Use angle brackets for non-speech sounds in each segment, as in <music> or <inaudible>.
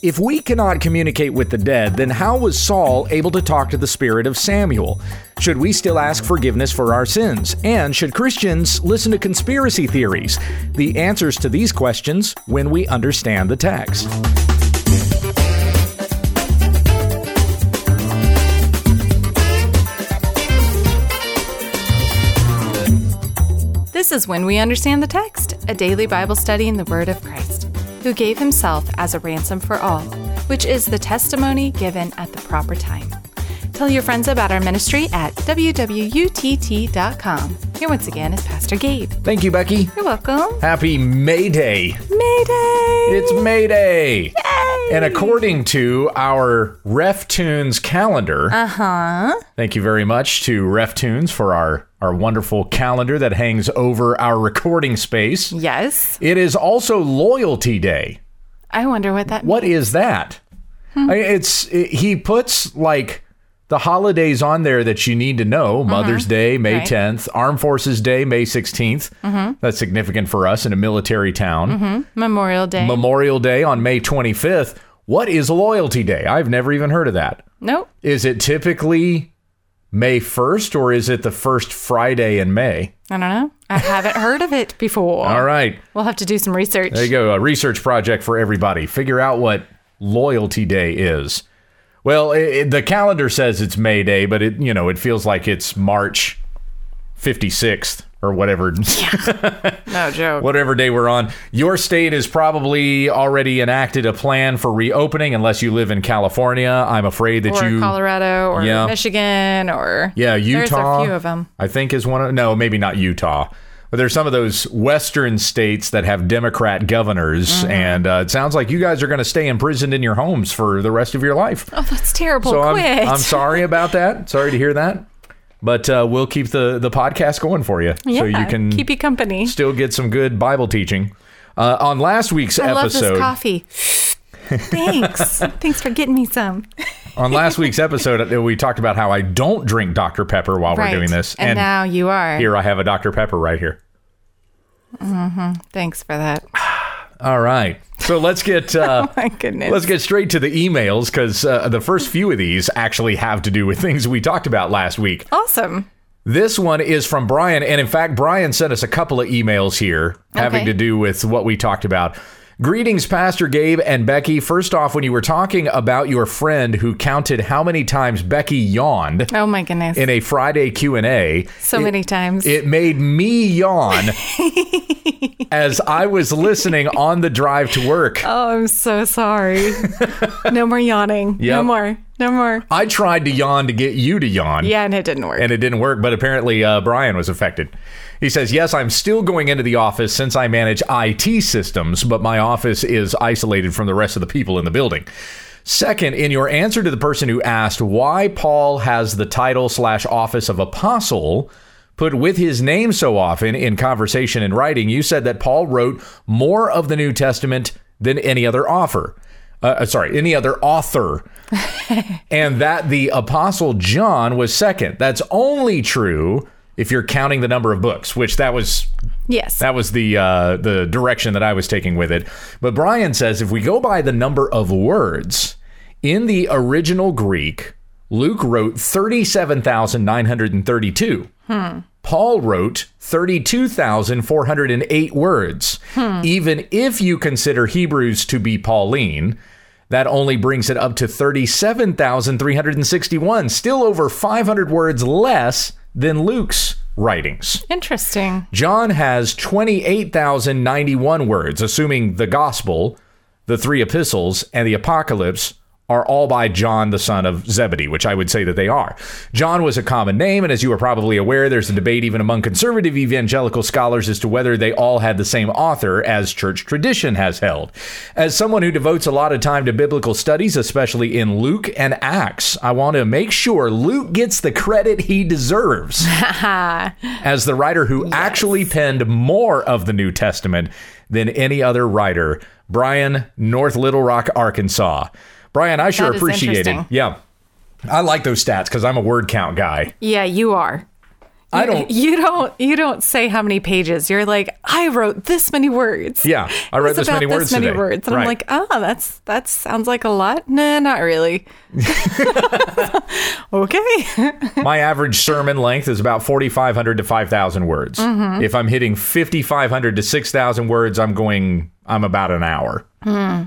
If we cannot communicate with the dead, then how was Saul able to talk to the spirit of Samuel? Should we still ask forgiveness for our sins? And should Christians listen to conspiracy theories? The answers to these questions when we understand the text. This is When We Understand the Text, a daily Bible study in the Word of Christ, who gave himself as a ransom for all, which is the testimony given at the proper time. Tell your friends about our ministry at wwutt.com. Here once again is Pastor Gabe. Thank you, Becky. You're welcome. Happy May Day. May Day. It's May Day. Yay! And according to our RefTunes calendar, Uh huh. thank you very much to RefTunes for our, our wonderful calendar that hangs over our recording space. Yes. It is also Loyalty Day. I wonder what that What is that? I- It's it- he puts like the holidays on there that you need to know. Mm-hmm. Mother's Day, May Right. 10th, Armed Forces Day, May 16th. Mm-hmm. That's significant for us in a military town. Mm-hmm. Memorial Day. Memorial Day on May 25th. What is Loyalty Day? I've never even heard of that. nope. Is it typically May 1st or is it the first Friday in May? I don't know. I haven't heard of it before. All right. We'll have to do some research. There you go. A research project for everybody. Figure out what Loyalty Day is. Well, it, it- the calendar says it's May Day, but it you know it feels like it's March 56th or whatever <laughs> No joke. whatever day we're on. Your state has probably already enacted a plan for reopening, unless you live in California. I'm afraid that or you Colorado or Yeah. Michigan or Yeah, Utah. There's a few of them. I think is one of no, maybe not Utah. But there's some of those western states that have Democrat governors, Mm-hmm. and uh, it sounds like you guys are going to stay imprisoned in your homes for the rest of your life. Oh, that's terrible. so I'm, I'm sorry about that. Sorry to hear that. But uh, we'll keep the, the podcast going for you, Yeah, so you can keep you company. still get some good Bible teaching. Uh, on last week's I episode, coffee. Thanks. <laughs> Thanks for getting me some. on last <laughs> week's episode, uh, we talked about how I don't drink Dr Pepper while right. we're doing this, And, now you are. here I have a Dr Pepper right here. Thanks for that. All right. So let's get <laughs> uh, My goodness. let's get straight to the emails because uh, the first few of these actually have to do with <laughs> things we talked about last week. awesome. This one is from Brian, and in fact, Brian sent us a couple of emails here having Okay. to do with what we talked about. Greetings, Pastor Gabe and Becky. First off, when you were talking about your friend who counted how many times Becky yawned Oh my goodness. in a Friday Q and A, so many times. it made me yawn <laughs> as I was listening on the drive to work. oh, I'm so sorry. no more yawning. Yep. No more. No more. I tried to yawn to get you to yawn. Yeah, and it didn't work. And it didn't work, but apparently uh, Brian was affected. He says, Yes, I'm still going into the office since I manage IT systems, but my office is isolated from the rest of the people in the building. Second, in your answer to the person who asked why Paul has the title slash office of apostle put with his name so often in conversation and writing, you said that Paul wrote more of the New Testament than any other author. Uh, sorry, any other author <laughs> and that the apostle John was second. That's only true if you're counting the number of books, which that was yes. that was the uh, the direction that I was taking with it. But Brian says if we go by the number of words in the original Greek, Luke wrote thirty-seven thousand nine hundred and thirty-two. Paul wrote 32,408 words. Even if you consider Hebrews to be Pauline, that only brings it up to 37,361, still over 500 words less than Luke's writings. Interesting. John has 28,091 words, assuming the gospel, the three epistles, and the apocalypse are all by John, the son of Zebedee, which I would say that they are. John was a common name, and as you are probably aware, there's a debate even among conservative evangelical scholars as to whether they all had the same author, as church tradition has held. As someone who devotes a lot of time to biblical studies, especially in Luke and Acts, I want to make sure Luke gets the credit he deserves <laughs> as the writer who actually penned more of the New Testament than any other writer, Brian, North Little Rock, Arkansas. Brian, I sure appreciate it. Yeah. I like those stats because I'm a word count guy. Yeah, you are. I don't. You don't. You don't say how many pages. You're like, I wrote this many words. Yeah, I wrote this many words This many today. words, and Right. I'm like, oh, that's that sounds like a lot. Nah, not really. <laughs> okay. My average sermon length is about 4,500 to 5,000 words. Mm-hmm. If I'm hitting 5,500 to 6,000 words, I'm going, I'm about an hour.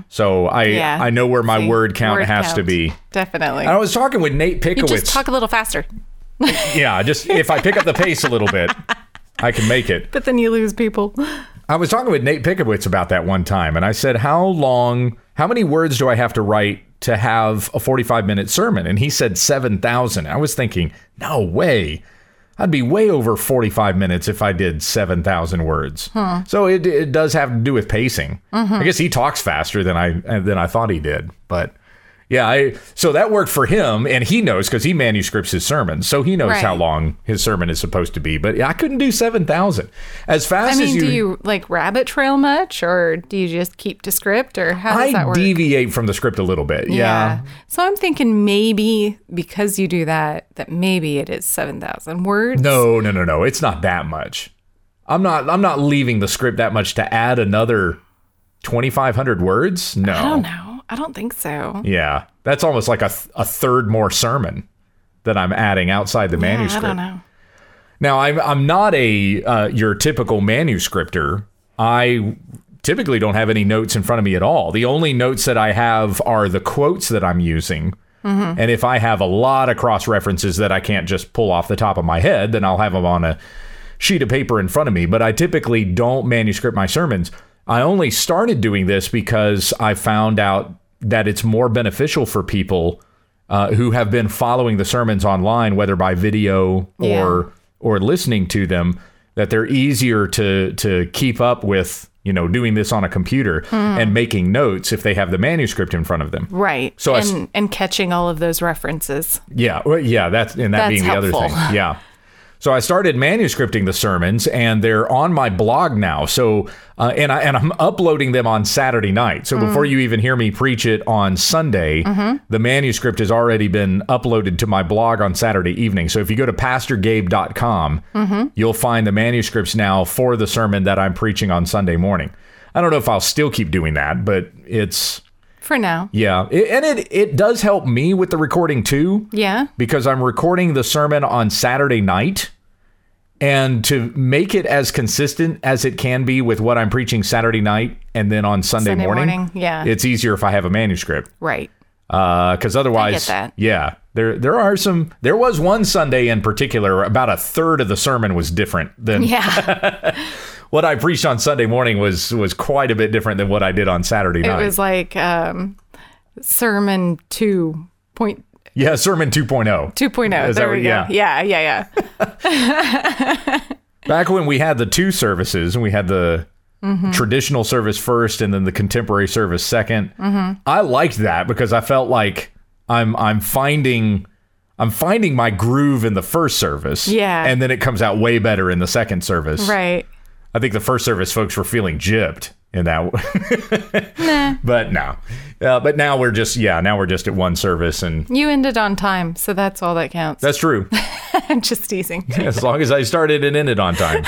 So I, Hmm. Yeah. I know where my See, word count word has to be. Definitely. I was talking with Nate You Pickowitz. just talk a little faster, <laughs> yeah, just if I pick up the pace a little bit, I can make it. but then you lose people. I was talking with Nate Pickowitz about that one time, and I said, How long, how many words do I have to write to have a 45 minute sermon? And he said 7,000. I was thinking, No way. I'd be way over 45 minutes if I did 7,000 words. So it, it does have to do with pacing. Mm-hmm. I guess he talks faster than I than I thought he did, but yeah, I so that worked for him, and he knows because he manuscripts his sermons, so he knows Right. how long his sermon is supposed to be. But I couldn't do seven thousand as fast I as mean, you. do you like rabbit trail much, or do you just keep to script, or how does that I work? deviate from the script a little bit. Yeah. So I'm thinking maybe because you do that, that maybe it is seven thousand words. No, no, no, no. It's not that much. I'm not. I'm not leaving the script that much to add another 2,500 words. No. I don't know. I don't think so. Yeah, that's almost like a th- a third more sermon that I'm adding outside the Yeah, manuscript. I don't know. Now, I'm I'm not a uh, your typical manuscripter. I typically don't have any notes in front of me at all. The only notes that I have are the quotes that I'm using. And if I have a lot of cross references that I can't just pull off the top of my head, then I'll have them on a sheet of paper in front of me. But I typically don't manuscript my sermons. I only started doing this because I found out that it's more beneficial for people uh, who have been following the sermons online, whether by video or Yeah. or listening to them, that they're easier to to keep up with. You know, doing this on a computer and making notes if they have the manuscript in front of them. Right. So I s- and and catching all of those references. Yeah, well, yeah, that's and that That's being the helpful. other thing. Yeah. <laughs> So I started manuscripting the sermons, and they're on my blog now. So, uh, and I and I'm uploading them on Saturday night. So before you even hear me preach it on Sunday, the manuscript has already been uploaded to my blog on Saturday evening. So if you go to pastorgabe.com, you'll find the manuscripts now for the sermon that I'm preaching on Sunday morning. I don't know if I'll still keep doing that, but it's For now. yeah, It- and it it does help me with the recording too Yeah. because I'm recording the sermon on Saturday night. And to make it as consistent as it can be with what I'm preaching Saturday night and then on Sunday, Sunday morning, morning, yeah. it's easier if I have a manuscript. Right. Uh, because otherwise, that. yeah, there there are some. There was one Sunday in particular, about a third of the sermon was different than Yeah. <laughs> what I preached on Sunday morning was was quite a bit different than what I did on Saturday night. it was like um, sermon two point yeah, sermon 2.0. two point oh. Is that There we go. yeah. Yeah. Yeah. Yeah. <laughs> Back when we had the two services and we had the traditional service first and then the contemporary service 2nd I liked that because I felt like I'm I'm finding I'm finding my groove in the first service. Yeah. And then it comes out way better in the second service. Right. I think the first service folks were feeling gypped in that. <laughs> Nah. but no. Uh, but now we're just yeah, now we're just at one service and You ended on time, so that's all that counts. that's true. <laughs> I'm just teasing. <laughs> as long as I started and ended on time.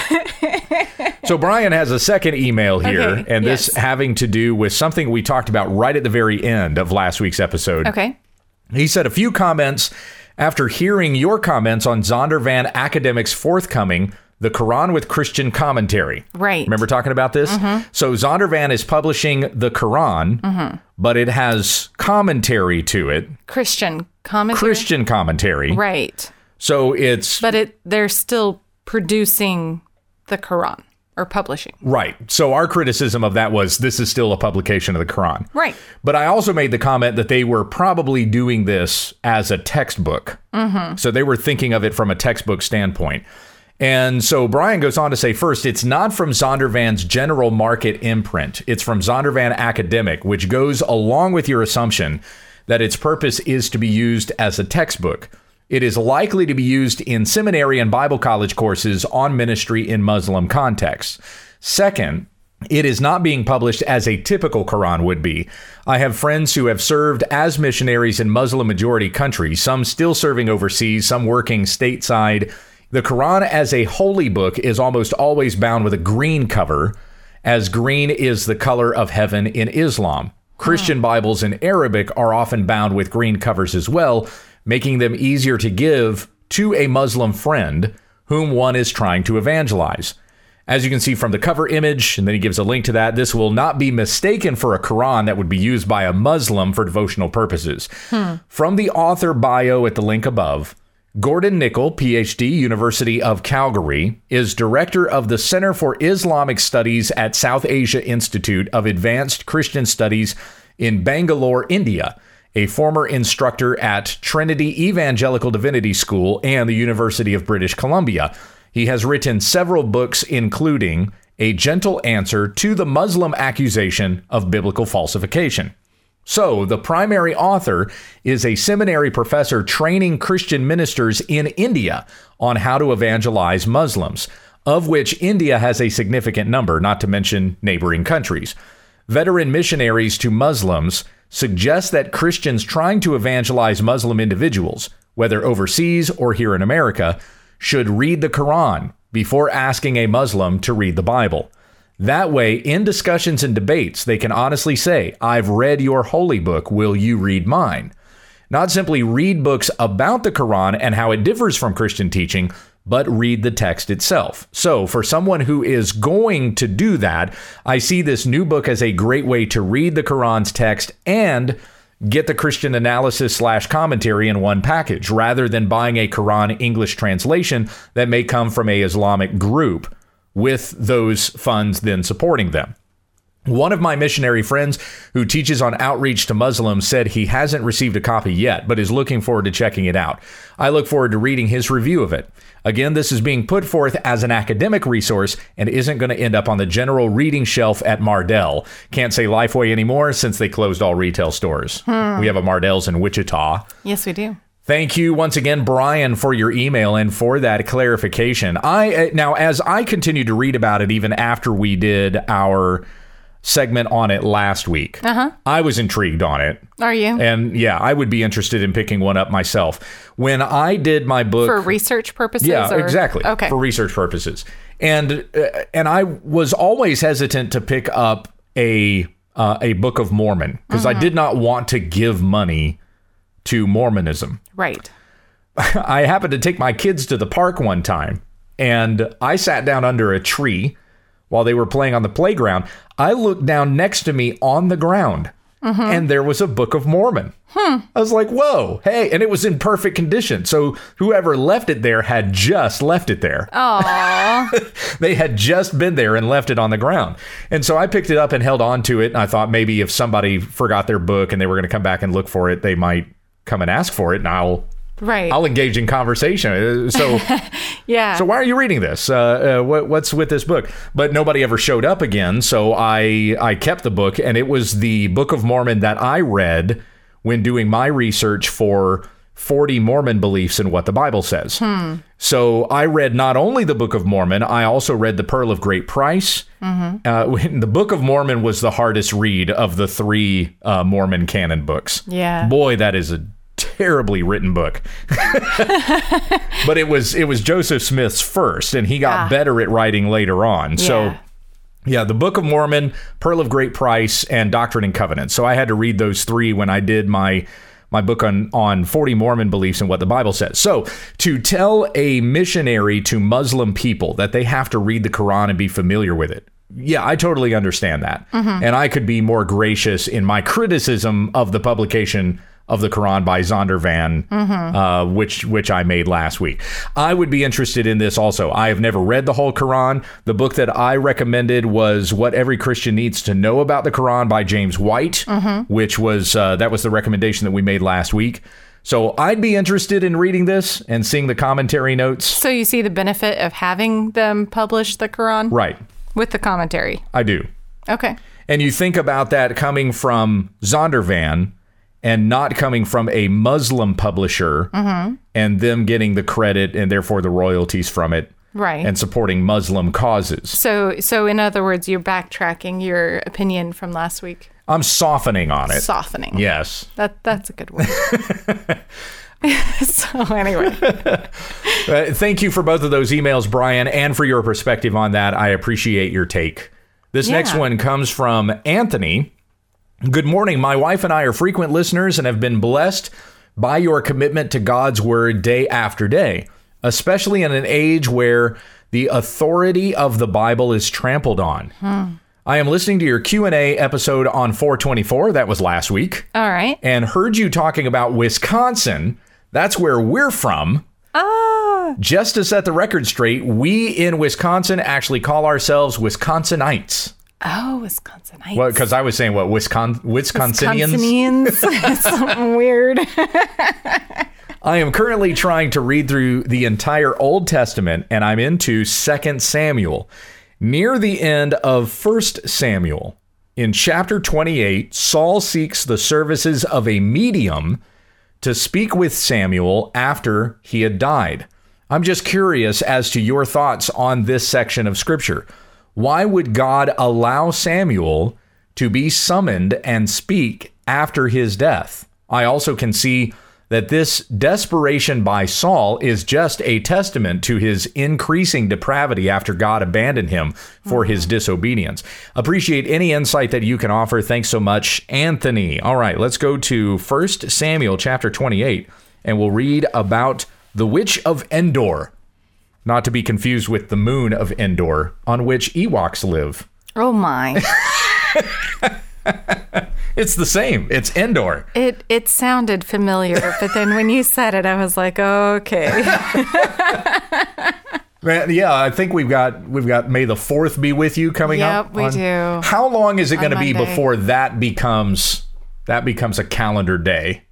so Brian has a second email here, Okay, and this yes. having to do with something we talked about right at the very end of last week's episode. Okay. He said a few comments after hearing your comments on Zondervan Academic's forthcoming The Quran with Christian Commentary. Right. Remember talking about this? So Zondervan is publishing the Quran, but it has commentary to it, Christian commentary. Christian commentary. Right. So it's But it they're still producing the Quran or publishing. Right. So our criticism of that was this is still a publication of the Quran. Right. But I also made the comment that they were probably doing this as a textbook. Mm-hmm. So they were thinking of it from a textbook standpoint. And so Brian goes on to say first, it's not from Zondervan's general market imprint. It's from Zondervan Academic, which goes along with your assumption that its purpose is to be used as a textbook. It is likely to be used in seminary and Bible college courses on ministry in Muslim contexts. Second, it is not being published as a typical Quran would be. I have friends who have served as missionaries in Muslim majority countries, some still serving overseas, some working stateside The Quran as a holy book is almost always bound with a green cover, as green is the color of heaven in Islam. Christian Bibles in Arabic are often bound with green covers as well, making them easier to give to a Muslim friend whom one is trying to evangelize. As you can see from the cover image, and then he gives a link to that, this will not be mistaken for a Quran that would be used by a Muslim for devotional purposes. Hmm. From the author bio at the link above, Gordon Nickel, PhD, University of Calgary, is director of the Center for Islamic Studies at South Asia Institute of Advanced Christian Studies in Bangalore, India, a former instructor at Trinity Evangelical Divinity School and the University of British Columbia. He has written several books, including A Gentle Answer to the Muslim Accusation of Biblical Falsification. So, the primary author is a seminary professor training Christian ministers in India on how to evangelize Muslims, of which India has a significant number, not to mention neighboring countries. Veteran missionaries to Muslims suggest that Christians trying to evangelize Muslim individuals, whether overseas or here in America, should read the Quran before asking a Muslim to read the Bible. That way, in discussions and debates, they can honestly say, I've read your holy book, will you read mine? Not simply read books about the Quran and how it differs from Christian teaching, but read the text itself. So, for someone who is going to do that, I see this new book as a great way to read the Quran's text and get the Christian analysis slash commentary in one package rather than buying a Quran English translation that may come from a Islamic group with those funds then supporting them. One of my missionary friends who teaches on outreach to Muslims said he hasn't received a copy yet, but is looking forward to checking it out. I look forward to reading his review of it. Again, this is being put forth as an academic resource and isn't going to end up on the general reading shelf at Mardel. Can't say Lifeway anymore since they closed all retail stores. Hmm. We have a Mardel's in Wichita. Yes, we do. Thank you once again, Brian, for your email and for that clarification. I uh, now, as I continue to read about it, even after we did our segment on it last week, uh-huh. I was intrigued on it, Are you? and yeah, I would be interested in picking one up myself. When I did my book For research purposes? yeah, or- exactly. Okay. For research purposes, and uh, and I was always hesitant to pick up a uh, a Book of Mormon because Mm-hmm. I did not want to give money to Mormonism. right. <laughs> I happened to take my kids to the park one time and I sat down under a tree while they were playing on the playground. I looked down next to me on the ground mm-hmm. and there was a Book of Mormon. Hmm. I was like, whoa, hey. And it was in perfect condition. So whoever left it there had just left it there. Aw. <laughs> They had just been there and left it on the ground. And so I picked it up and held on to it. And I thought maybe if somebody forgot their book and they were going to come back and look for it, they might come and ask for it. And I'll right. I'll engage in conversation. Uh, So, <laughs> yeah. so why are you reading this? Uh, uh, what, what's with this book? But nobody ever showed up again, so I I kept the book, and it was the Book of Mormon that I read when doing my research for 40 Mormon beliefs and what the Bible says. So I read not only the Book of Mormon, I also read the Pearl of Great Price. Uh, the Book of Mormon was the hardest read of the three uh, Mormon canon books. Yeah. boy, that is a terribly written book. <laughs> but it was it was Joseph Smith's first, and he got Ah. better at writing later on. So. Yeah. Yeah, the Book of Mormon, Pearl of Great Price, and Doctrine and Covenants. So I had to read those three when I did my my book on on 40 Mormon beliefs and what the Bible says. So to tell a missionary to Muslim people that they have to read the Quran and be familiar with it. Yeah, I totally understand that. And I could be more gracious in my criticism of the publication of the Quran by Zondervan, uh, which which I made last week. I would be interested in this also. I have never read the whole Quran. The book that I recommended was "What Every Christian Needs to Know About the Quran" by James White, which was uh, that was the recommendation that we made last week. So I'd be interested in reading this and seeing the commentary notes. so you see the benefit of having them publish the Quran Right, with the commentary. I do. Okay. And you think about that coming from Zondervan and not coming from a Muslim publisher and them getting the credit and therefore the royalties from it Right. and supporting Muslim causes. so so in other words, you're backtracking your opinion from last week. I'm softening on it. Softening. Yes. That that's a good word. <laughs> <laughs> so anyway, <laughs> Uh, thank you for both of those emails, Brian, and for your perspective on that. I appreciate your take. This next one comes from Anthony. Good morning. My wife and I are frequent listeners and have been blessed by your commitment to God's word day after day, especially in an age where the authority of the Bible is trampled on. I am listening to your Q&A episode on 424, that was last week, all right. and heard you talking about Wisconsin. That's where we're from. Ah, Just to set the record straight, we in Wisconsin actually call ourselves Wisconsinites. Oh, Wisconsinites. Well, because I was saying what Wisconsin Wisconsinians. Wisconsinians. <laughs> <laughs> Something weird. <laughs> I am currently trying to read through the entire Old Testament, and I'm into Second Samuel. Near the end of First Samuel, in chapter 28, Saul seeks the services of a medium to speak with Samuel after he had died. I'm just curious as to your thoughts on this section of scripture. Why would God allow Samuel to be summoned and speak after his death? I also can see that this desperation by Saul is just a testament to his increasing depravity after God abandoned him for his mm-hmm. disobedience. Appreciate any insight that you can offer. Thanks so much, Anthony. All right, let's go to 1 Samuel chapter 28 and we'll read about the witch of Endor. Not to be confused with the moon of Endor, on which Ewoks live. Oh my. <laughs> It's the same. It's Endor. It it sounded familiar, but then when you said it, I was like, okay. <laughs> Man, Yeah, I think we've got we've got May the Fourth be with you coming up. Yep, we do. How long is it going to be before that becomes that becomes a calendar day?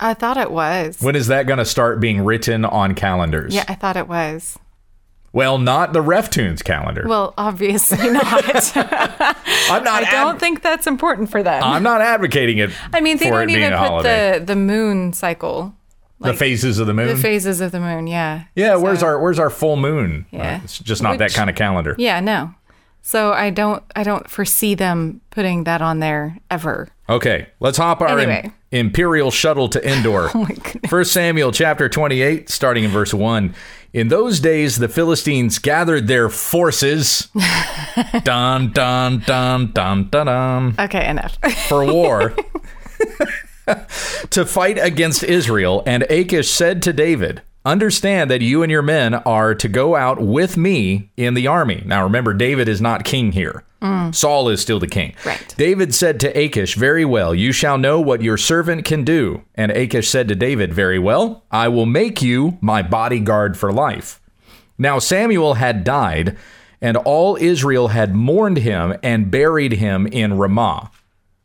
I thought it was. When is that going to start being written on calendars? Yeah, I thought it was. Well, not the Reftunes calendar. Well, obviously <laughs> not. <laughs> I'm not. I don't think that's important for them. I'm not advocating it. I mean, they don't even put the the moon cycle, the phases of the moon. the phases of the moon. Yeah. yeah, where's our where's our full moon? Yeah. Uh, it's just not that kind of calendar. Yeah, no. So I don't I don't foresee them putting that on there ever. Okay, let's hop our im- imperial shuttle to Endor. <laughs> Oh. First Samuel chapter 28, starting in verse 1. In those days, the Philistines gathered their forces. <laughs> dun, dun, dun, dun, dun, dun. Okay, enough. <laughs> For war. to fight against Israel. And Achish said to David, Understand that you and your men are to go out with me in the army. Now remember, David is not king here. Mm. Saul is still the king. Right. David said to Achish, Very well, you shall know what your servant can do. And Achish said to David, Very well, I will make you my bodyguard for life. Now Samuel had died, and all Israel had mourned him and buried him in Ramah,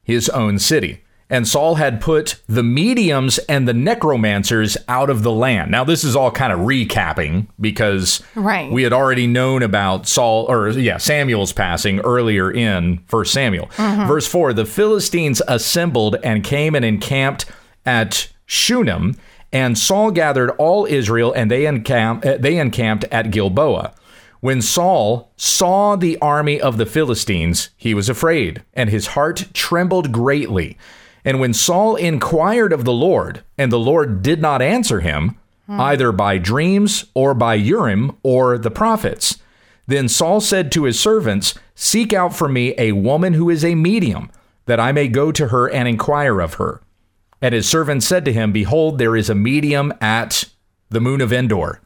his own city. And Saul had put the mediums and the necromancers out of the land. Now, this is all kind of recapping because Right. we had already known about Saul, or yeah, Samuel's passing earlier in 1 Samuel. Verse 4 The Philistines assembled and came and encamped at Shunem, and Saul gathered all Israel, and they, encamp, uh, they encamped at Gilboa. When Saul saw the army of the Philistines, he was afraid, and his heart trembled greatly. And when Saul inquired of the Lord, and the Lord did not answer him, either by dreams or by Urim or the prophets, then Saul said to his servants, Seek out for me a woman who is a medium, that I may go to her and inquire of her. And his servants said to him, Behold, there is a medium at the moon of Endor.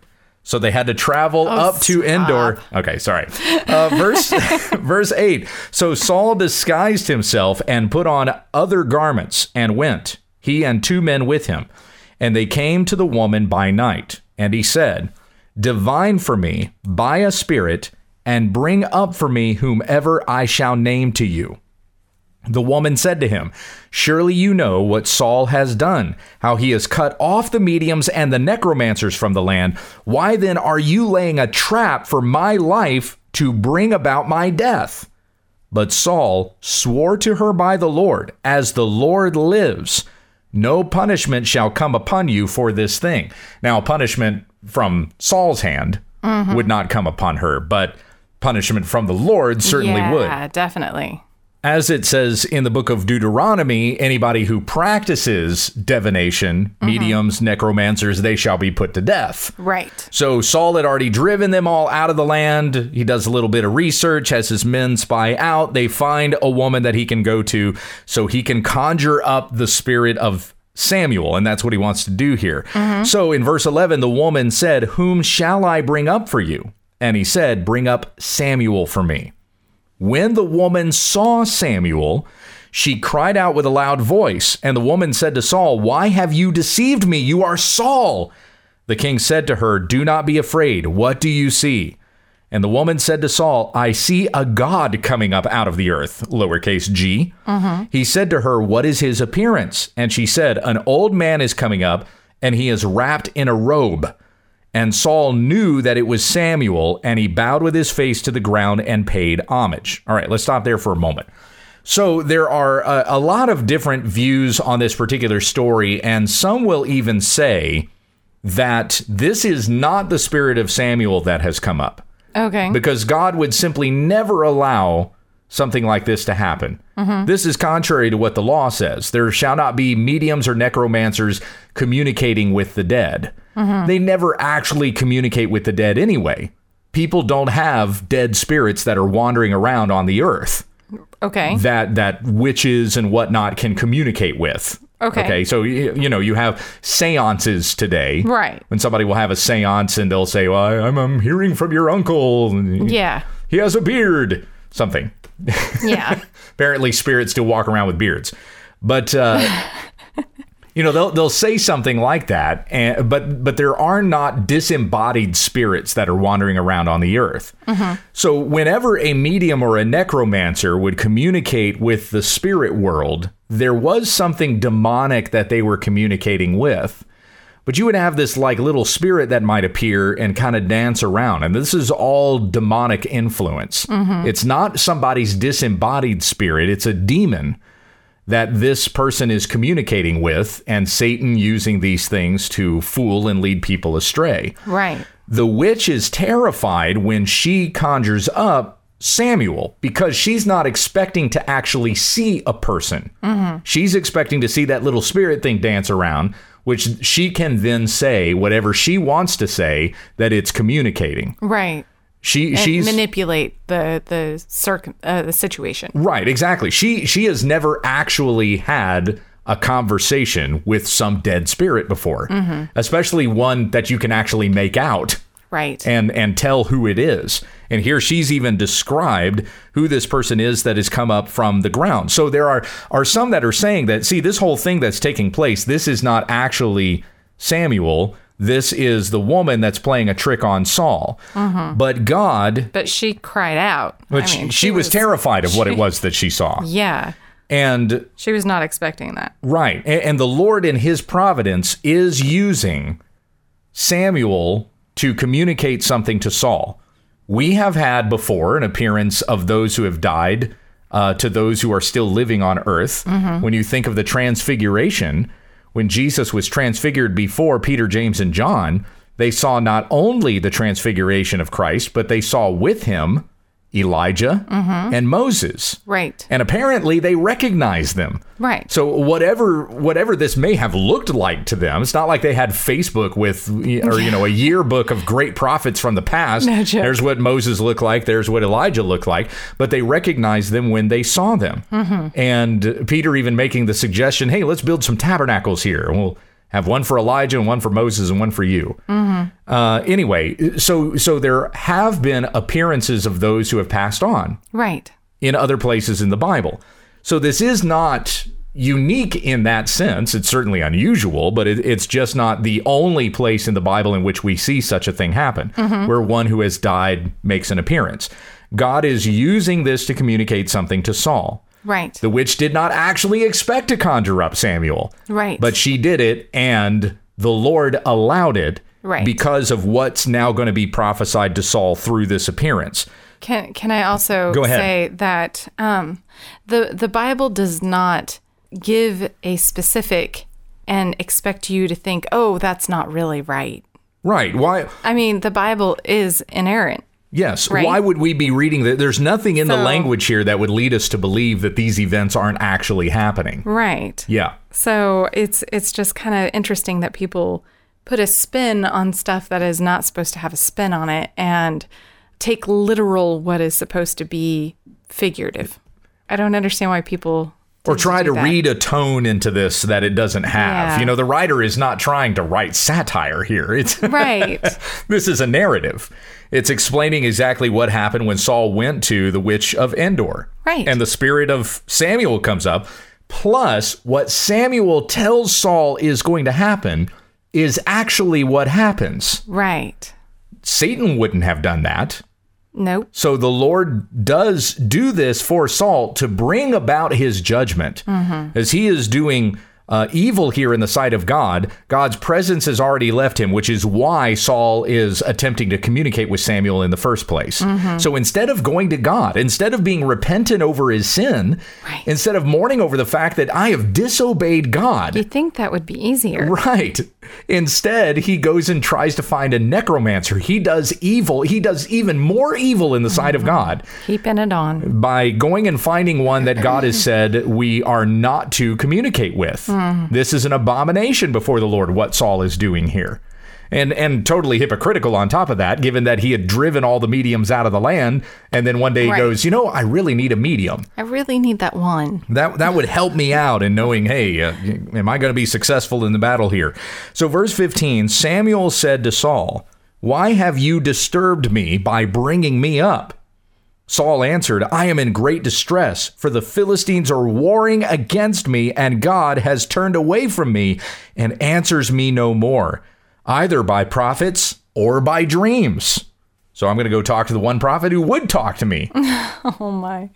So they had to travel up to Endor. Okay, sorry. Uh, verse <laughs> verse eight. So Saul disguised himself and put on other garments and went, he and two men with him. And they came to the woman by night. And he said, Divine for me by a spirit, and bring up for me whomever I shall name to you. The woman said to him, Surely you know what Saul has done, how he has cut off the mediums and the necromancers from the land. Why then are you laying a trap for my life to bring about my death? But Saul swore to her by the Lord, As the Lord lives, no punishment shall come upon you for this thing. Now, punishment from Saul's hand mm-hmm. would not come upon her, but punishment from the Lord certainly would. yeah, definitely. As it says in the book of Deuteronomy, anybody who practices divination, mm-hmm. mediums, necromancers, they shall be put to death. Right. So Saul had already driven them all out of the land. He does a little bit of research, has his men spy out. They find a woman that he can go to so he can conjure up the spirit of Samuel, and that's what he wants to do here. Mm-hmm. So in verse 11, the woman said, Whom shall I bring up for you? And he said, Bring up Samuel for me. When the woman saw Samuel, she cried out with a loud voice. And the woman said to Saul, Why have you deceived me? You are Saul. The king said to her, Do not be afraid. What do you see? And the woman said to Saul, I see a God coming up out of the earth, lowercase g. Mm-hmm. He said to her, What is his appearance? And she said, An old man is coming up, and he is wrapped in a robe. And Saul knew that it was Samuel, and he bowed with his face to the ground and paid homage. All right, let's stop there for a moment. So there are a, a lot of different views on this particular story, and some will even say that this is not the spirit of Samuel that has come up Okay. because God would simply never allow something like this to happen. This is contrary to what the law says. There shall not be mediums or necromancers communicating with the dead. They never actually communicate with the dead anyway. People don't have dead spirits that are wandering around on the earth okay. that that witches and whatnot can communicate with. Okay. Okay. So you know you have seances today. Right. When somebody will have a seance and they'll say, "Well, I'm, I'm hearing from your uncle. Yeah. He has a beard." Something. Yeah. <laughs> Apparently, spirits still walk around with beards, but. Uh, <laughs> You know they'll they'll say something like that, and but but there are not disembodied spirits that are wandering around on the earth. So whenever a medium or a necromancer would communicate with the spirit world, there was something demonic that they were communicating with. But you would have this like little spirit that might appear and kind of dance around. And this is all demonic influence. Mm-hmm. It's not somebody's disembodied spirit, it's a demon that this person is communicating with, and Satan using these things to fool and lead people astray. right. The witch is terrified when she conjures up Samuel because she's not expecting to actually see a person. Mm-hmm. She's expecting to see that little spirit thing dance around, which she can then say whatever she wants to say that it's communicating. Right. She And she's manipulate the the circ uh, the situation. Right, exactly. She she has never actually had a conversation with some dead spirit before, especially one that you can actually make out Right. and and tell who it is. And here she's even described who this person is that has come up from the ground. So there are are some that are saying that see this whole thing that's taking place, this is not actually Samuel. This is the woman that's playing a trick on Saul. Mm-hmm. But God, but she cried out. I which mean, she, was, terrified of what it was that she saw. <laughs> Yeah. And She was not expecting that. right, and, and the Lord in his providence is using Samuel to communicate something to Saul. We have had before an appearance of those who have died uh, to those who are still living on earth. When you think of the transfiguration, when Jesus was transfigured before Peter, James, and John, they saw not only the transfiguration of Christ, but they saw with him Elijah and Moses. Right. And apparently they recognized them. Right. So whatever whatever this may have looked like to them, it's not like they had Facebook with or you know a yearbook of great prophets from the past. No joke. There's what Moses looked like. There's what Elijah looked like. But they recognized them when they saw them. Mm-hmm. And Peter even making the suggestion, "Hey, let's build some tabernacles here. And we'll have one for Elijah and one for Moses and one for you." Mm-hmm. Uh, anyway, so so there have been appearances of those who have passed on Right. in other places in the Bible. So this is not unique in that sense. It's certainly unusual, but it, it's just not the only place in the Bible in which we see such a thing happen, where one who has died makes an appearance. God is using this to communicate something to Saul. Right. The witch did not actually expect to conjure up Samuel, right. but she did it, and the Lord allowed it Right. because of what's now going to be prophesied to Saul through this appearance. Can can I also say that um, the the Bible does not give a specific and expect you to think, oh, that's not really right. Right. Why? I mean, the Bible is inerrant. Yes. Right? Why would we be reading that? There's nothing in the language here that would lead us to believe that these events aren't actually happening. Right. Yeah. So it's it's just kind of interesting that people put a spin on stuff that is not supposed to have a spin on it and take literal what is supposed to be figurative. I don't understand why people Or try to read a tone into this that it doesn't have. Yeah. You know, the writer is not trying to write satire here. It's <laughs> Right. this is a narrative. It's explaining exactly what happened when Saul went to the witch of Endor. Right. And the spirit of Samuel comes up. Plus, what Samuel tells Saul is going to happen is actually what happens. right. Satan wouldn't have done that. Nope. So the Lord does do this for Saul to bring about his judgment. Mm-hmm. As he is doing uh, evil here in the sight of God, God's presence has already left him, which is why Saul is attempting to communicate with Samuel in the first place. Mm-hmm. So instead of going to God, instead of being repentant over his sin, Right. instead of mourning over the fact that I have disobeyed God, You think that would be easier. Right. Instead, he goes and tries to find a necromancer. He does evil. He does even more evil in the sight of mm-hmm. God Keeping it on. by going and finding one that God has said we are not to communicate with. Mm-hmm. This is an abomination before the Lord, what Saul is doing here. And, and totally hypocritical on top of that, given that he had driven all the mediums out of the land. And then one day he Right. goes, You know, I really need a medium. I really need that one. That that would help me out in knowing, hey, uh, am I going to be successful in the battle here? So verse 15, Samuel said to Saul, "Why have you disturbed me by bringing me up?" Saul answered, I am in great distress, for the Philistines are warring against me, and God has turned away from me and answers me no more, either by prophets or by dreams. So I'm going to go talk to the one prophet who would talk to me. <laughs> Oh my.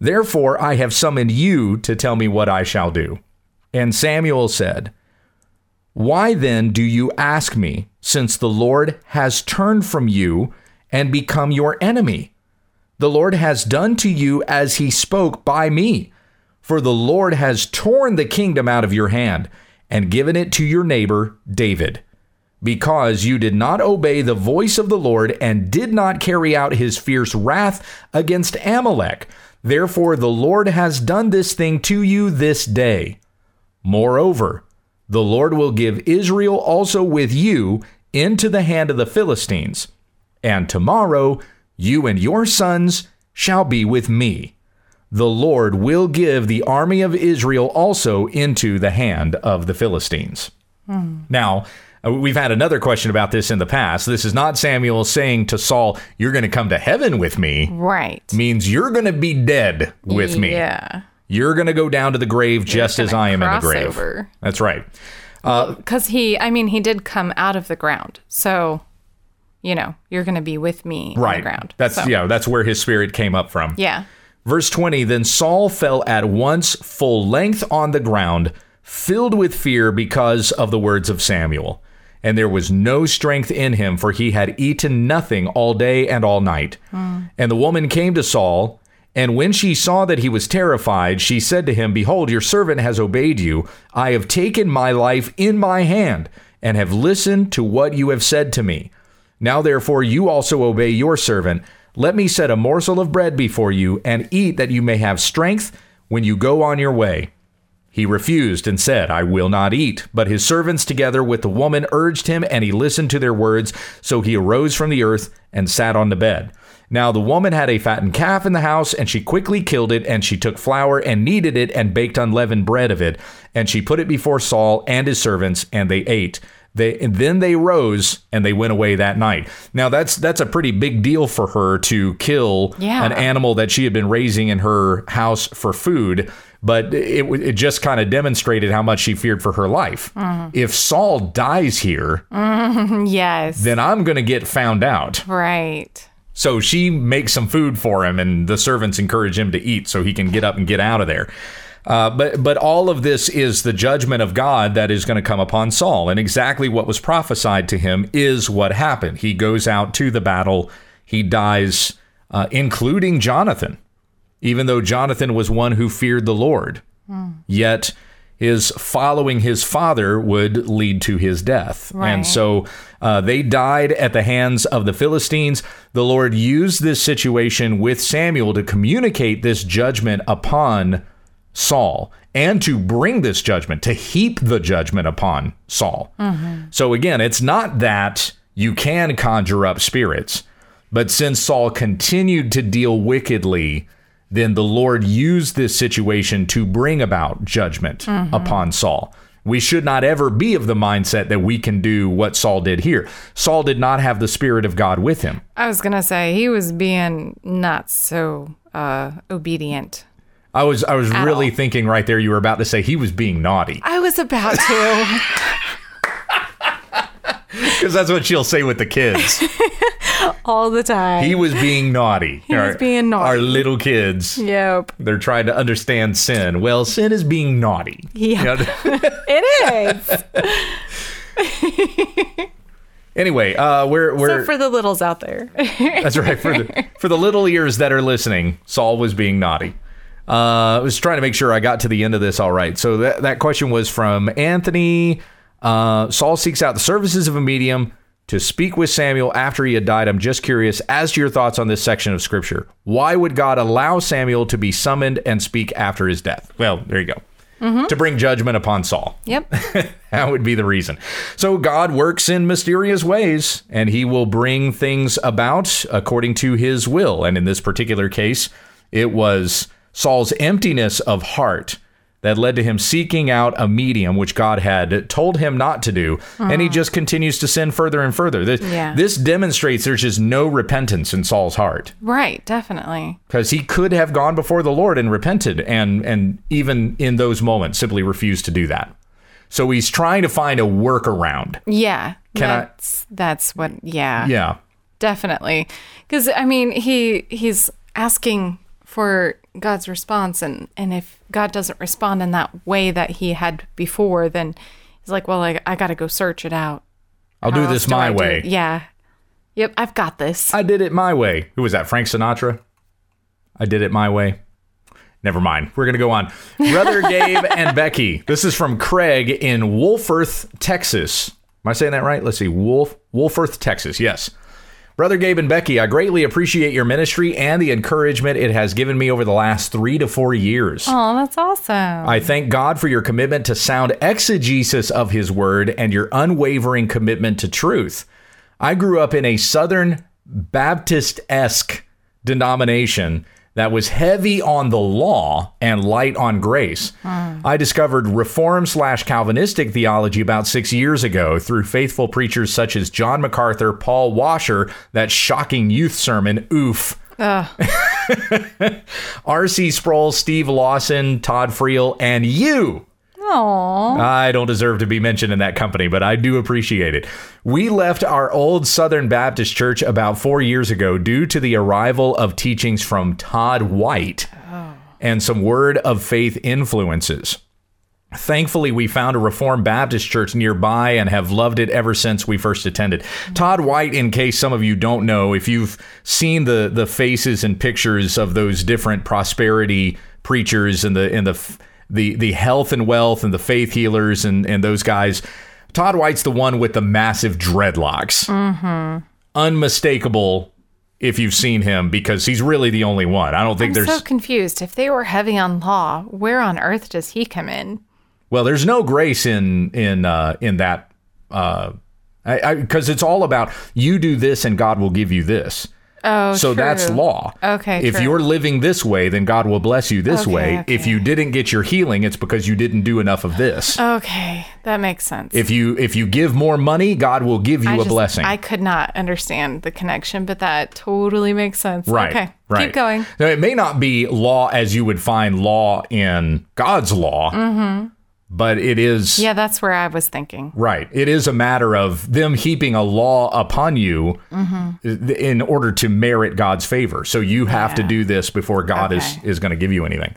Therefore, I have summoned you to tell me what I shall do. And Samuel said, Why then do you ask me, since the Lord has turned from you and become your enemy? The Lord has done to you as he spoke by me. For the Lord has torn the kingdom out of your hand and given it to your neighbor David because you did not obey the voice of the Lord and did not carry out his fierce wrath against Amalek. Therefore, the Lord has done this thing to you this day. Moreover, the Lord will give Israel also with you into the hand of the Philistines. And tomorrow you and your sons shall be with me. The Lord will give the army of Israel also into the hand of the Philistines. Now, uh, we've had another question about this in the past. This is not Samuel saying to Saul, You're going to come to heaven with me, Right. means you're going to be dead with me. Yeah. You're going to go down to the grave just as I am in the grave. over. That's right. Because he, I mean, he did come out of the ground. So, you know, you're going to be with me on Right. the ground. That's So, yeah, that's where his spirit came up from. Yeah. Verse 20 Then Saul fell at once full length on the ground, filled with fear because of the words of Samuel. And there was no strength in him, for he had eaten nothing all day and all night. Hmm. And the woman came to Saul, and when she saw that he was terrified, she said to him, Behold, your servant has obeyed you. I have taken my life in my hand, and have listened to what you have said to me. Now therefore you also obey your servant. Let me set a morsel of bread before you, and eat that you may have strength when you go on your way. He refused and said, I will not eat. But his servants, together with the woman, urged him, and he listened to their words. So he arose from the earth and sat on the bed. Now the woman had a fattened calf in the house, and she quickly killed it, and she took flour and kneaded it, and baked unleavened bread of it. And she put it before Saul and his servants, and they ate. They and then they rose and they went away that night. Now that's that's a pretty big deal for her to kill Yeah. an animal that she had been raising in her house for food. But it it just kind of demonstrated how much she feared for her life. Mm-hmm. If Saul dies here, mm-hmm. <laughs> Yes. then I'm going to get found out. right. So she makes some food for him, and the servants encourage him to eat so he can get up and get out of there. Uh, but but all of this is the judgment of God that is going to come upon Saul, and exactly what was prophesied to him is what happened. He goes out to the battle, he dies, uh, including Jonathan, even though Jonathan was one who feared the Lord. Yet his following his father would lead to his death. Right. And so uh, they died at the hands of the Philistines. The Lord used this situation with Samuel to communicate this judgment upon Saul and to bring this judgment, to heap the judgment upon Saul. So again, it's not that you can conjure up spirits, but since Saul continued to deal wickedly, then the Lord used this situation to bring about judgment upon Saul. We should not ever be of the mindset that we can do what Saul did here. Saul did not have the Spirit of God with him. I was gonna say he was being not so uh, obedient. I was I was really all. thinking right there you were about to say he was being naughty I was about to. <laughs> because that's what she'll say with the kids. <laughs> all the time. He was being naughty. He was being naughty. Our little kids. yep. They're trying to understand sin. Well, sin is being naughty. Yeah. You know? <laughs> It is. anyway, uh, we're we're so for the littles out there. That's right. For the for the little ears that are listening, Saul was being naughty. Uh, I was trying to make sure I got to the end of this all right. So that that question was from Anthony. Uh, Saul seeks out the services of a medium to speak with Samuel after he had died. I'm just curious as to your thoughts on this section of scripture. Why would God allow Samuel to be summoned and speak after his death? Well, there you go. To bring judgment upon Saul. yep. <laughs> that would be the reason. So God works in mysterious ways, and He will bring things about according to His will. And in this particular case, it was Saul's emptiness of heart that led to him seeking out a medium, which God had told him not to do. And he ah. just continues to sin further and further. This, Yeah. this demonstrates there's just no repentance in Saul's heart Right. Definitely. because he could have gone before the Lord and repented, and and even in those moments simply refused to do that. So he's trying to find a workaround. Yeah. Can I- that's that's what. Yeah. Yeah, Definitely. Because I mean, he he's asking for God's response, and and if God doesn't respond in that way that he had before, then he's like, well, I I got to go search it out. I'll How do this my do way. it? Yeah. Yep. I've got this. I did it my way. Who was that? Frank Sinatra. I did it my way. Never mind. We're gonna go on. Brother <laughs> Gabe and Becky. This is from Craig in Wolfforth, Texas. Am I saying that right? Let's see. Wolf Wolfforth, Texas. Yes. Brother Gabe and Becky, I greatly appreciate your ministry and the encouragement it has given me over the last three to four years. Oh, that's awesome. I thank God for your commitment to sound exegesis of His Word and your unwavering commitment to truth. I grew up in a Southern Baptist esque denomination that was heavy on the law and light on grace. Hmm. I discovered Reform slash Calvinistic theology about six years ago through faithful preachers such as John MacArthur, Paul Washer, that shocking youth sermon, Oof. <laughs> R.C. Sproul, Steve Lawson, Todd Friel, and you. Aw. I don't deserve to be mentioned in that company, but I do appreciate it. We left our old Southern Baptist church about four years ago due to the arrival of teachings from Todd White oh. and some word of faith influences. Thankfully, we found a Reformed Baptist church nearby and have loved it ever since we first attended. Mm-hmm. Todd White, in case some of you don't know, if you've seen the the faces and pictures of those different prosperity preachers and the and the the the health and wealth and the faith healers and and those guys, Todd White's the one with the massive dreadlocks. Unmistakable if you've seen him because he's really the only one. I don't think I'm there's so confused. If they were heavy on law, where on earth does he come in? Well, there's no grace in in uh, in that because I, because it's all about you do this and God will give you this. Oh, so that's law. Okay, If true. you're living this way, then God will bless you this Okay, way. If you didn't get your healing, it's because you didn't do enough of this. Okay, that makes sense. if you if you give more money, God will give you I a just- blessing. I could not understand the connection, but that totally makes sense. Right. Okay, Right. keep going. Now, it may not be law as you would find law in God's law, mm-hmm. But it is. Yeah, that's where I was thinking. Right. It is a matter of them heaping a law upon you Mm-hmm. in order to merit God's favor. So you have to do this before God is, is going to give you anything.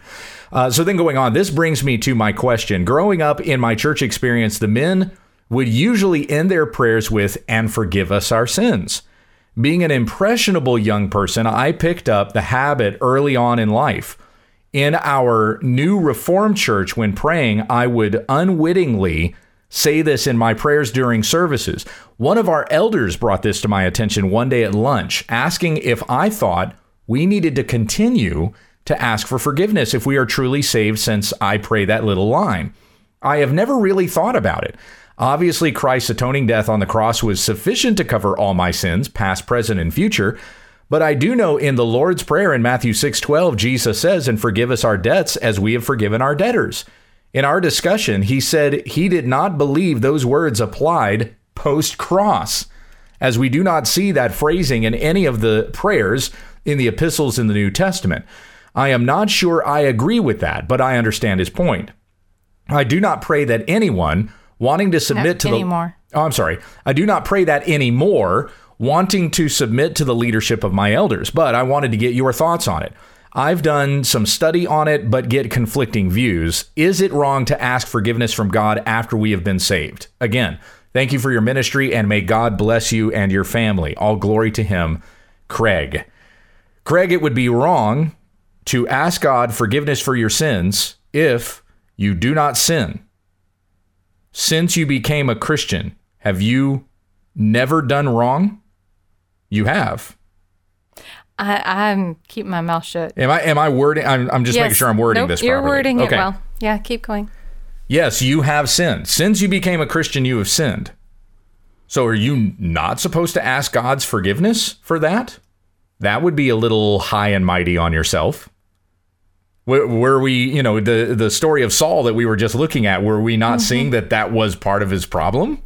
Uh, so then going on, this brings me to my question. Growing up in my church experience, the men would usually end their prayers with, and forgive us our sins. Being an impressionable young person, I picked up the habit early on in life. In our new Reformed church, when praying, I would unwittingly say this in my prayers during services. One of our elders brought this to my attention one day at lunch, asking if I thought we needed to continue to ask for forgiveness if we are truly saved, since I pray that little line. I have never really thought about it. Obviously, Christ's atoning death on the cross was sufficient to cover all my sins, past, present, and future. But I do know in the Lord's Prayer in Matthew 6:12, Jesus says, "And forgive us our debts as we have forgiven our debtors." In our discussion, he said he did not believe those words applied post cross, as we do not see that phrasing in any of the prayers in the epistles in the New Testament. I am not sure I agree with that, but I understand his point. I do not pray that anyone wanting to submit to anymore. the Oh, I'm sorry. I do not pray that anymore wanting to submit to the leadership of my elders, but I wanted to get your thoughts on it. I've done some study on it, but get conflicting views. Is it wrong to ask forgiveness from God after we have been saved? Again, thank you for your ministry and may God bless you and your family. All glory to Him, Craig. Craig, it would be wrong to ask God forgiveness for your sins if you do not sin. Since you became a Christian, have you never done wrong? You have. I, I'm keeping my mouth shut. Am I am I wording I'm, I'm just Yes. making sure I'm wording Nope, this You're wording okay. it well. Yeah, keep going. Yes, you have sinned. Since you became a Christian, you have sinned. So are you not supposed to ask God's forgiveness for that? That would be a little high and mighty on yourself. Were, were we, you know, the the story of Saul that we were just looking at, were we not mm-hmm. seeing that that was part of his problem?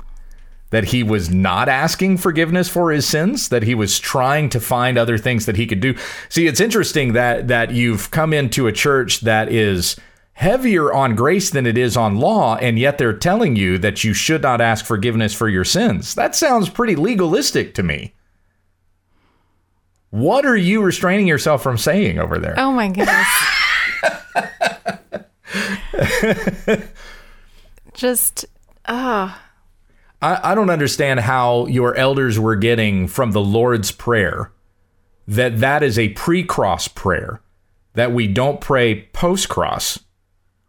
That he was not asking forgiveness for his sins, that he was trying to find other things that he could do. See, it's interesting that that you've come into a church that is heavier on grace than it is on law, and yet they're telling you that you should not ask forgiveness for your sins. That sounds pretty legalistic to me. What are you restraining yourself from saying over there? Oh my goodness. <laughs> Just, oh, I, I don't understand how your elders were getting from the Lord's Prayer that that is a pre-cross prayer, that we don't pray post-cross.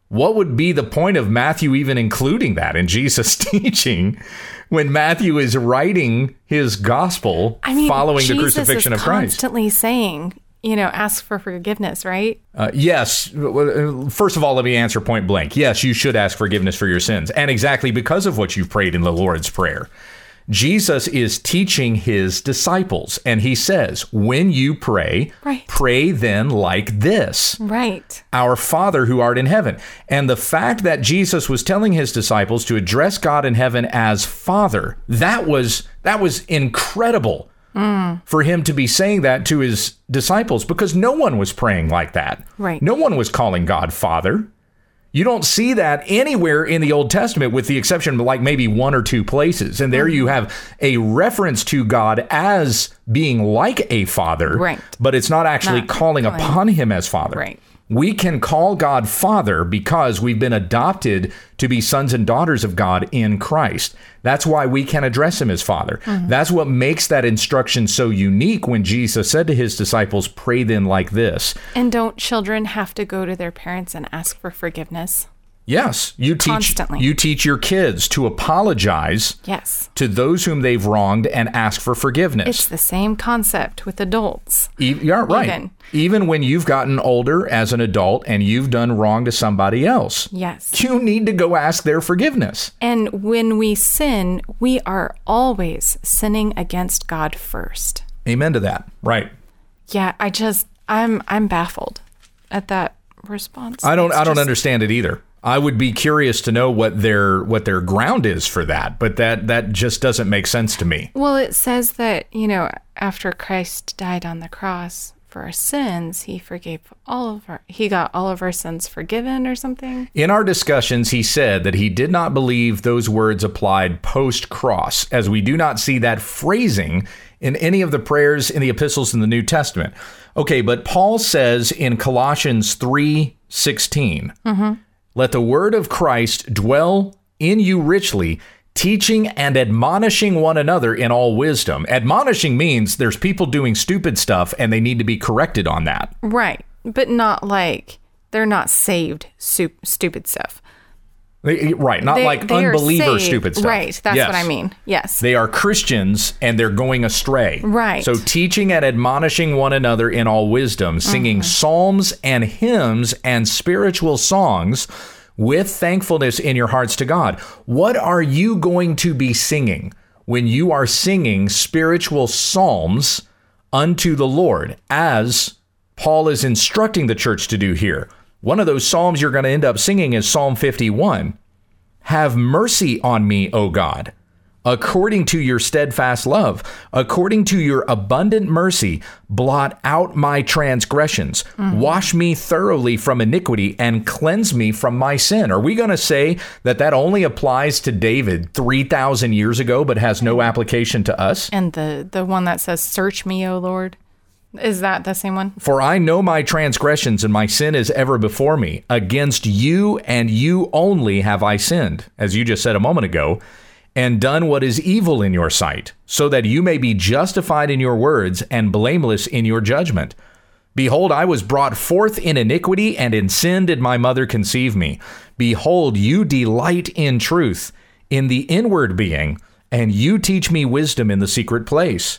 What would be the point of Matthew even including that in Jesus' <laughs> teaching when Matthew is writing his gospel I mean, following Jesus the crucifixion of Christ? constantly saying, you know, ask for forgiveness, right? Uh, yes. uh, First of all, let me answer point blank. Yes, you should ask forgiveness for your sins. And exactly because of what you've prayed in the Lord's Prayer. Jesus is teaching his disciples, and he says, When you pray, Right. pray then like this Right. Our Father who art in heaven. And the fact that Jesus was telling his disciples to address God in heaven as Father, that was that was incredible for him to be saying that to his disciples because no one was praying like that. Right. No one was calling God Father. You don't see that anywhere in the Old Testament, with the exception of like maybe one or two places. And there mm-hmm. you have a reference to God as being like a father, Right. but it's not actually Not calling calling- upon him as father. Right. We can call God Father because we've been adopted to be sons and daughters of God in Christ. That's why we can address him as Father. Mm-hmm. That's what makes that instruction so unique when Jesus said to his disciples, Pray then like this. And don't children have to go to their parents and ask for forgiveness? Yes, you teach Constantly. you teach your kids to apologize Yes. to those whom they've wronged and ask for forgiveness. It's the same concept with adults. E- yeah, right. Even. Even when you've gotten older as an adult and you've done wrong to somebody else, Yes. you need to go ask their forgiveness. And when we sin, we are always sinning against God first. Amen to that. Right. Yeah, I just I'm I'm baffled at that response. I don't It's I don't just- understand it either. I would be curious to know what their what their ground is for that, but that that just doesn't make sense to me. Well, it says that, you know, after Christ died on the cross for our sins, he forgave all of our he got all of our sins forgiven or something. In our discussions, he said that he did not believe those words applied post cross, as we do not see that phrasing in any of the prayers in the epistles in the New Testament. Okay, but Paul says in Colossians three mm-hmm. Let the word of Christ dwell in you richly, teaching and admonishing one another in all wisdom. Admonishing means there's people doing stupid stuff and they need to be corrected on that. Right. But not like They're not saved stupid stuff. They- Right, not They- like they unbeliever stupid stuff. Right, that's Yes. what I mean. Yes. They are Christians and they're going astray. Right. So teaching and admonishing one another in all wisdom, singing Mm-hmm. psalms and hymns and spiritual songs with thankfulness in your hearts to God. What are you going to be singing when you are singing spiritual psalms unto the Lord as Paul is instructing the church to do here? One of those psalms you're going to end up singing is Psalm 51. Have mercy on me, O God, according to your steadfast love, according to your abundant mercy, blot out my transgressions. Mm. Wash me thoroughly from iniquity and cleanse me from my sin. Are we going to say that that only applies to David 3,000 years ago, but has no application to us? and the the one that says "Search me, O Lord," is that the same one? For I know my transgressions, and my sin is ever before me. Against you and you only have I sinned, as you just said a moment ago, and done what is evil in your sight, so that you may be justified in your words and blameless in your judgment. Behold, I was brought forth in iniquity, and in sin did my mother conceive me. Behold, you delight in truth, in the inward being, and you teach me wisdom in the secret place.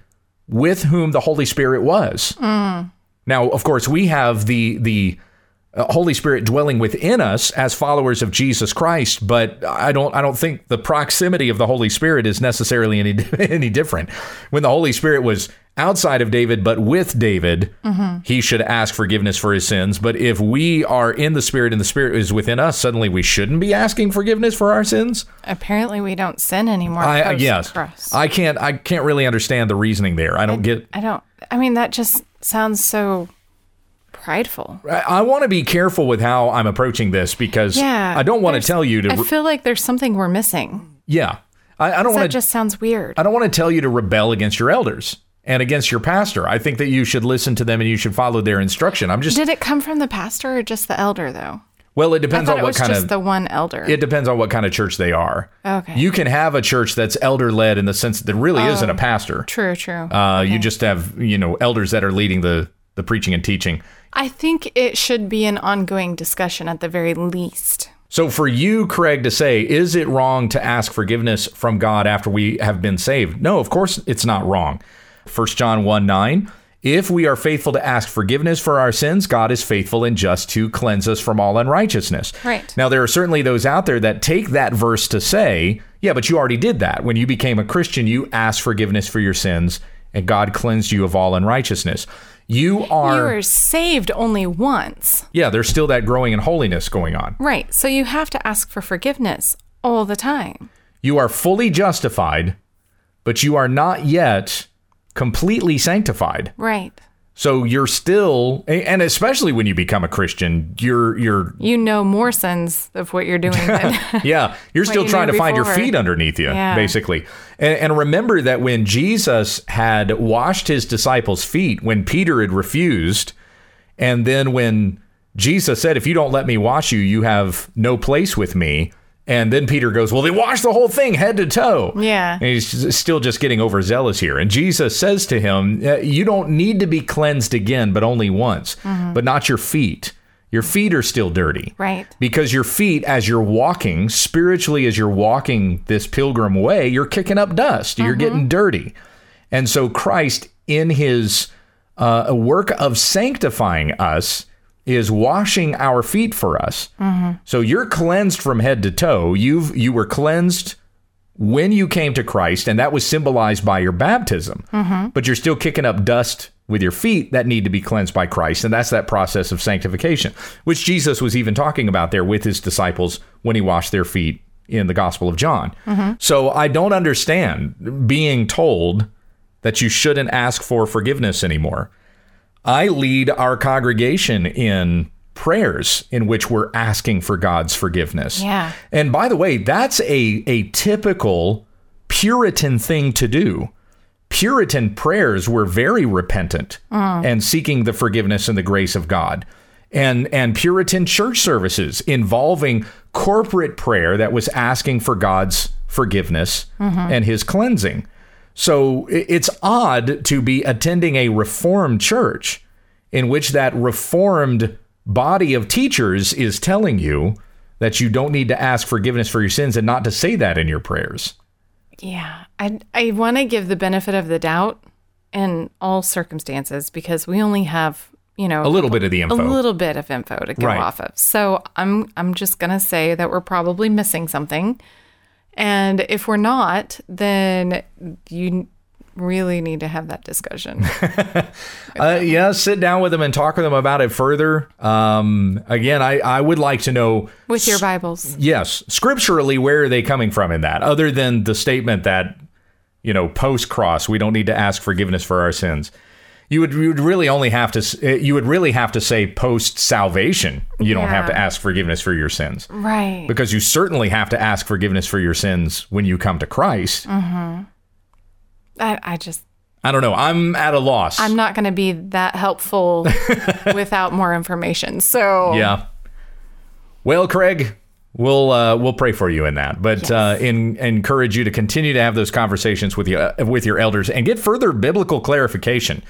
with whom the Holy Spirit was. Mm. Now, of course, we have the the Uh, Holy Spirit dwelling within us as followers of Jesus Christ, but I don't I don't think the proximity of the Holy Spirit is necessarily any <laughs> any different. When the Holy Spirit was outside of David but with David, mm-hmm. he should ask forgiveness for his sins, but if we are in the Spirit and the Spirit is within us, suddenly we shouldn't be asking forgiveness for our sins? Apparently, we don't sin anymore. I yes. cross. I can't I can't really understand the reasoning there. I don't get I don't. I mean, that just sounds so prideful. I, I want to be careful with how I'm approaching this because Yeah. I don't want to tell you to I feel like there's something we're missing. yeah. I, I don't want to just sounds weird. I don't want to tell you to rebel against your elders and against your pastor. I think that you should listen to them and you should follow their instruction. I'm just Did it come from the pastor or just the elder, though? well, it depends on what was kind just of the one elder. it depends on what kind of church they are. Okay. You can have a church that's elder led in the sense that there really isn't a pastor. true, true. Uh, You just have you know elders that are leading the the preaching and teaching. I think it should be an ongoing discussion at the very least. So for you, Craig, to say, is it wrong to ask forgiveness from God after we have been saved? No, of course it's not wrong. 1 John 1 9. If we are faithful to ask forgiveness for our sins, God is faithful and just to cleanse us from all unrighteousness. Right. Now, there are certainly those out there that take that verse to say, yeah, but you already did that. When you became a Christian, you asked forgiveness for your sins, and God cleansed you of all unrighteousness. You are, You were saved only once. yeah, there's still that growing in holiness going on. Right. So you have to ask for forgiveness all the time. You are fully justified, but you are not yet completely sanctified. Right. So you're still and especially when you become a Christian, you're you're You know more sins of what you're doing than <laughs> yeah, you're <laughs> still trying to find your feet underneath you, Yeah. basically. And, and remember that when Jesus had washed his disciples' feet, when Peter had refused, and then when Jesus said, If you don't let me wash you, you have no place with me. And then Peter goes, Well, they washed the whole thing head to toe. Yeah. And he's still just getting overzealous here. And Jesus says to him, "Uh, You don't need to be cleansed again, but only once, but not your feet. Your feet are still dirty. Right. Because your feet, as you're walking, spiritually, as you're walking this pilgrim way, you're kicking up dust. You're getting dirty. And so Christ, in his uh, work of sanctifying us, is washing our feet for us. Mm-hmm. So you're cleansed from head to toe. You've you were cleansed when you came to Christ, and that was symbolized by your baptism. Mm-hmm. But you're still kicking up dust with your feet that need to be cleansed by Christ, and that's that process of sanctification, which Jesus was even talking about there with his disciples when he washed their feet in the Gospel of John. Mm-hmm. So I don't understand being told that you shouldn't ask for forgiveness anymore. I lead our congregation in prayers in which we're asking for God's forgiveness. Yeah. And by the way, that's a, a typical Puritan thing to do. Puritan prayers were very repentant mm. and seeking the forgiveness and the grace of God. And, and Puritan church services involving corporate prayer that was asking for God's forgiveness mm-hmm. and his cleansing. So it's odd to be attending a reformed church in which that reformed body of teachers is telling you that you don't need to ask forgiveness for your sins and not to say that in your prayers. Yeah. I I want to give the benefit of the doubt in all circumstances because we only have, you know, A little bit of the info, a little bit of info to go Right. off of. So I'm I'm just gonna say that we're probably missing something. And if we're not, then you really need to have that discussion. <laughs> Uh, yeah, sit down with them and talk with them about it further. Um, again, I, I would like to know, with your Bibles. yes, scripturally, where are they coming from in that, other than the statement that, you know, post cross, we don't need to ask forgiveness for our sins. You would, you would really only have to uh, you would really have to say post salvation you don't have to ask forgiveness for your sins Right. because you certainly have to ask forgiveness for your sins when you come to Christ. I, I just I don't know. I'm at a loss. I'm not gonna be that helpful <laughs> without more information. So Yeah. Well, Craig, we'll uh, we'll pray for you in that, but uh, in, encourage you to continue to have those conversations with you uh, with your elders and get further biblical clarification.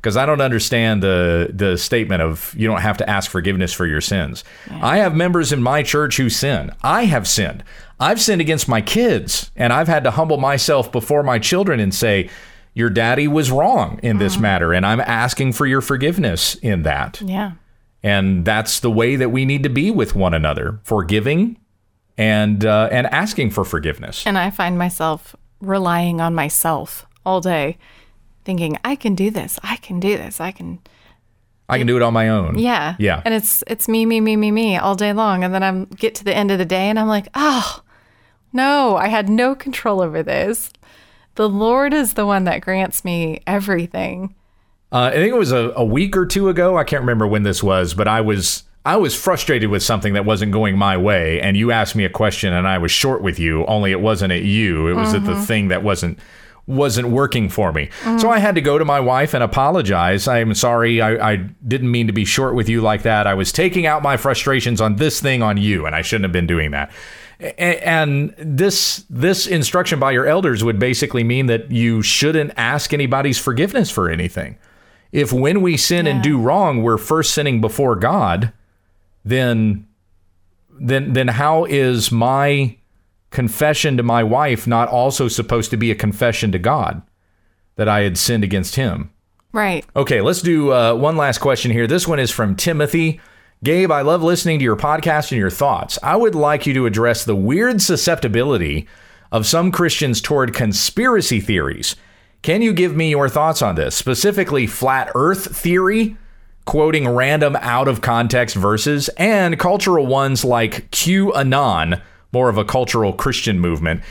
Because I don't understand the the statement of you don't have to ask forgiveness for your sins. I have members in my church who sin. I have sinned. I've sinned against my kids, and I've had to humble myself before my children and say, "Your daddy was wrong in this matter, and I'm asking for your forgiveness in that." Yeah. and that's the way that we need to be with one another forgiving and uh, and asking for forgiveness And I find myself relying on myself all day, thinking, I can do this. I can do this. I can i can do it on my own Yeah. yeah And it's it's me, me, me, me, me all day long. And then I'm get to the end of the day and I'm like, oh no, I had no control over this. The Lord is the one that grants me everything. uh, i think it was a, a week or two ago i can't remember when this was but i was i was frustrated with something that wasn't going my way and you asked me a question and i was short with you only it wasn't at you it was at the thing that wasn't wasn't working for me. So mm. I had to go to my wife and apologize. I'm sorry. I, I didn't mean to be short with you like that. I was taking out my frustrations on this thing on you, and I shouldn't have been doing that. And this this instruction by your elders would basically mean that you shouldn't ask anybody's forgiveness for anything. If when we sin and do wrong, we're first sinning before God, then then then how is my confession to my wife not also supposed to be a confession to God that I had sinned against him? Right. Okay, let's do uh, one last question here. This one is from Timothy. Gabe, I love listening to your podcast and your thoughts. I would like you to address the weird susceptibility of some Christians toward conspiracy theories. Can you give me your thoughts on this, specifically flat earth theory, quoting random out of context verses, and cultural ones like QAnon, more of a cultural Christian movement?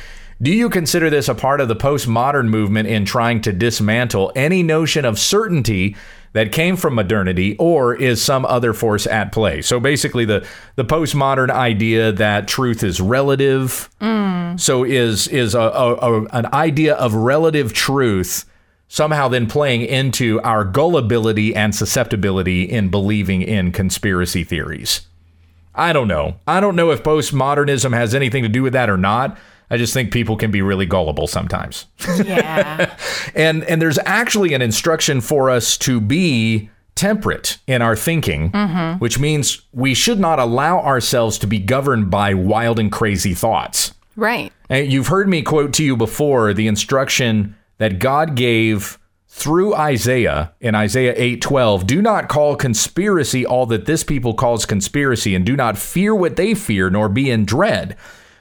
Do you consider this a part of the postmodern movement in trying to dismantle any notion of certainty that came from modernity or is some other force at play? So basically the the postmodern idea that truth is relative. Mm. So is is a, a, a an idea of relative truth somehow then playing into our gullibility and susceptibility in believing in conspiracy theories? I don't know. I don't know if postmodernism has anything to do with that or not. I just think people can be really gullible sometimes. Yeah. <laughs> And and there's actually an instruction for us to be temperate in our thinking, mm-hmm. which means we should not allow ourselves to be governed by wild and crazy thoughts. right. And you've heard me quote to you before the instruction that God gave through Isaiah in Isaiah 8:12, "Do not call conspiracy all that this people calls conspiracy, and do not fear what they fear, nor be in dread.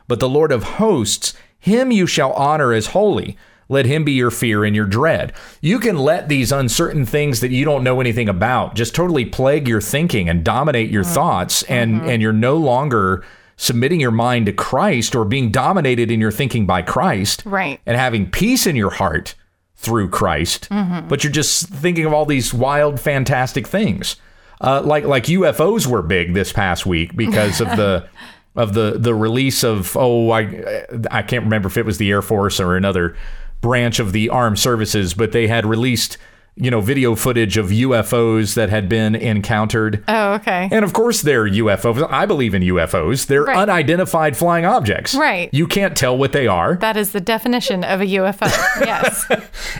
But the Lord of hosts, him you shall honor as holy." Let him be your fear and your dread. You can let these uncertain things that you don't know anything about just totally plague your thinking and dominate your mm-hmm. thoughts, and, mm-hmm. and you're no longer submitting your mind to Christ or being dominated in your thinking by Christ Right. and having peace in your heart through Christ, but you're just thinking of all these wild, fantastic things. uh, like like UFOs were big this past week because of the <laughs> of the the release of oh I I can't remember if it was the Air Force or another branch of the armed services, but they had released you know video footage of UFOs that had been encountered. Oh, okay. And of course, they're UFOs. I believe in UFOs. They're Right. unidentified flying objects. Right. You can't tell what they are. That is the definition of a UFO. <laughs> Yes.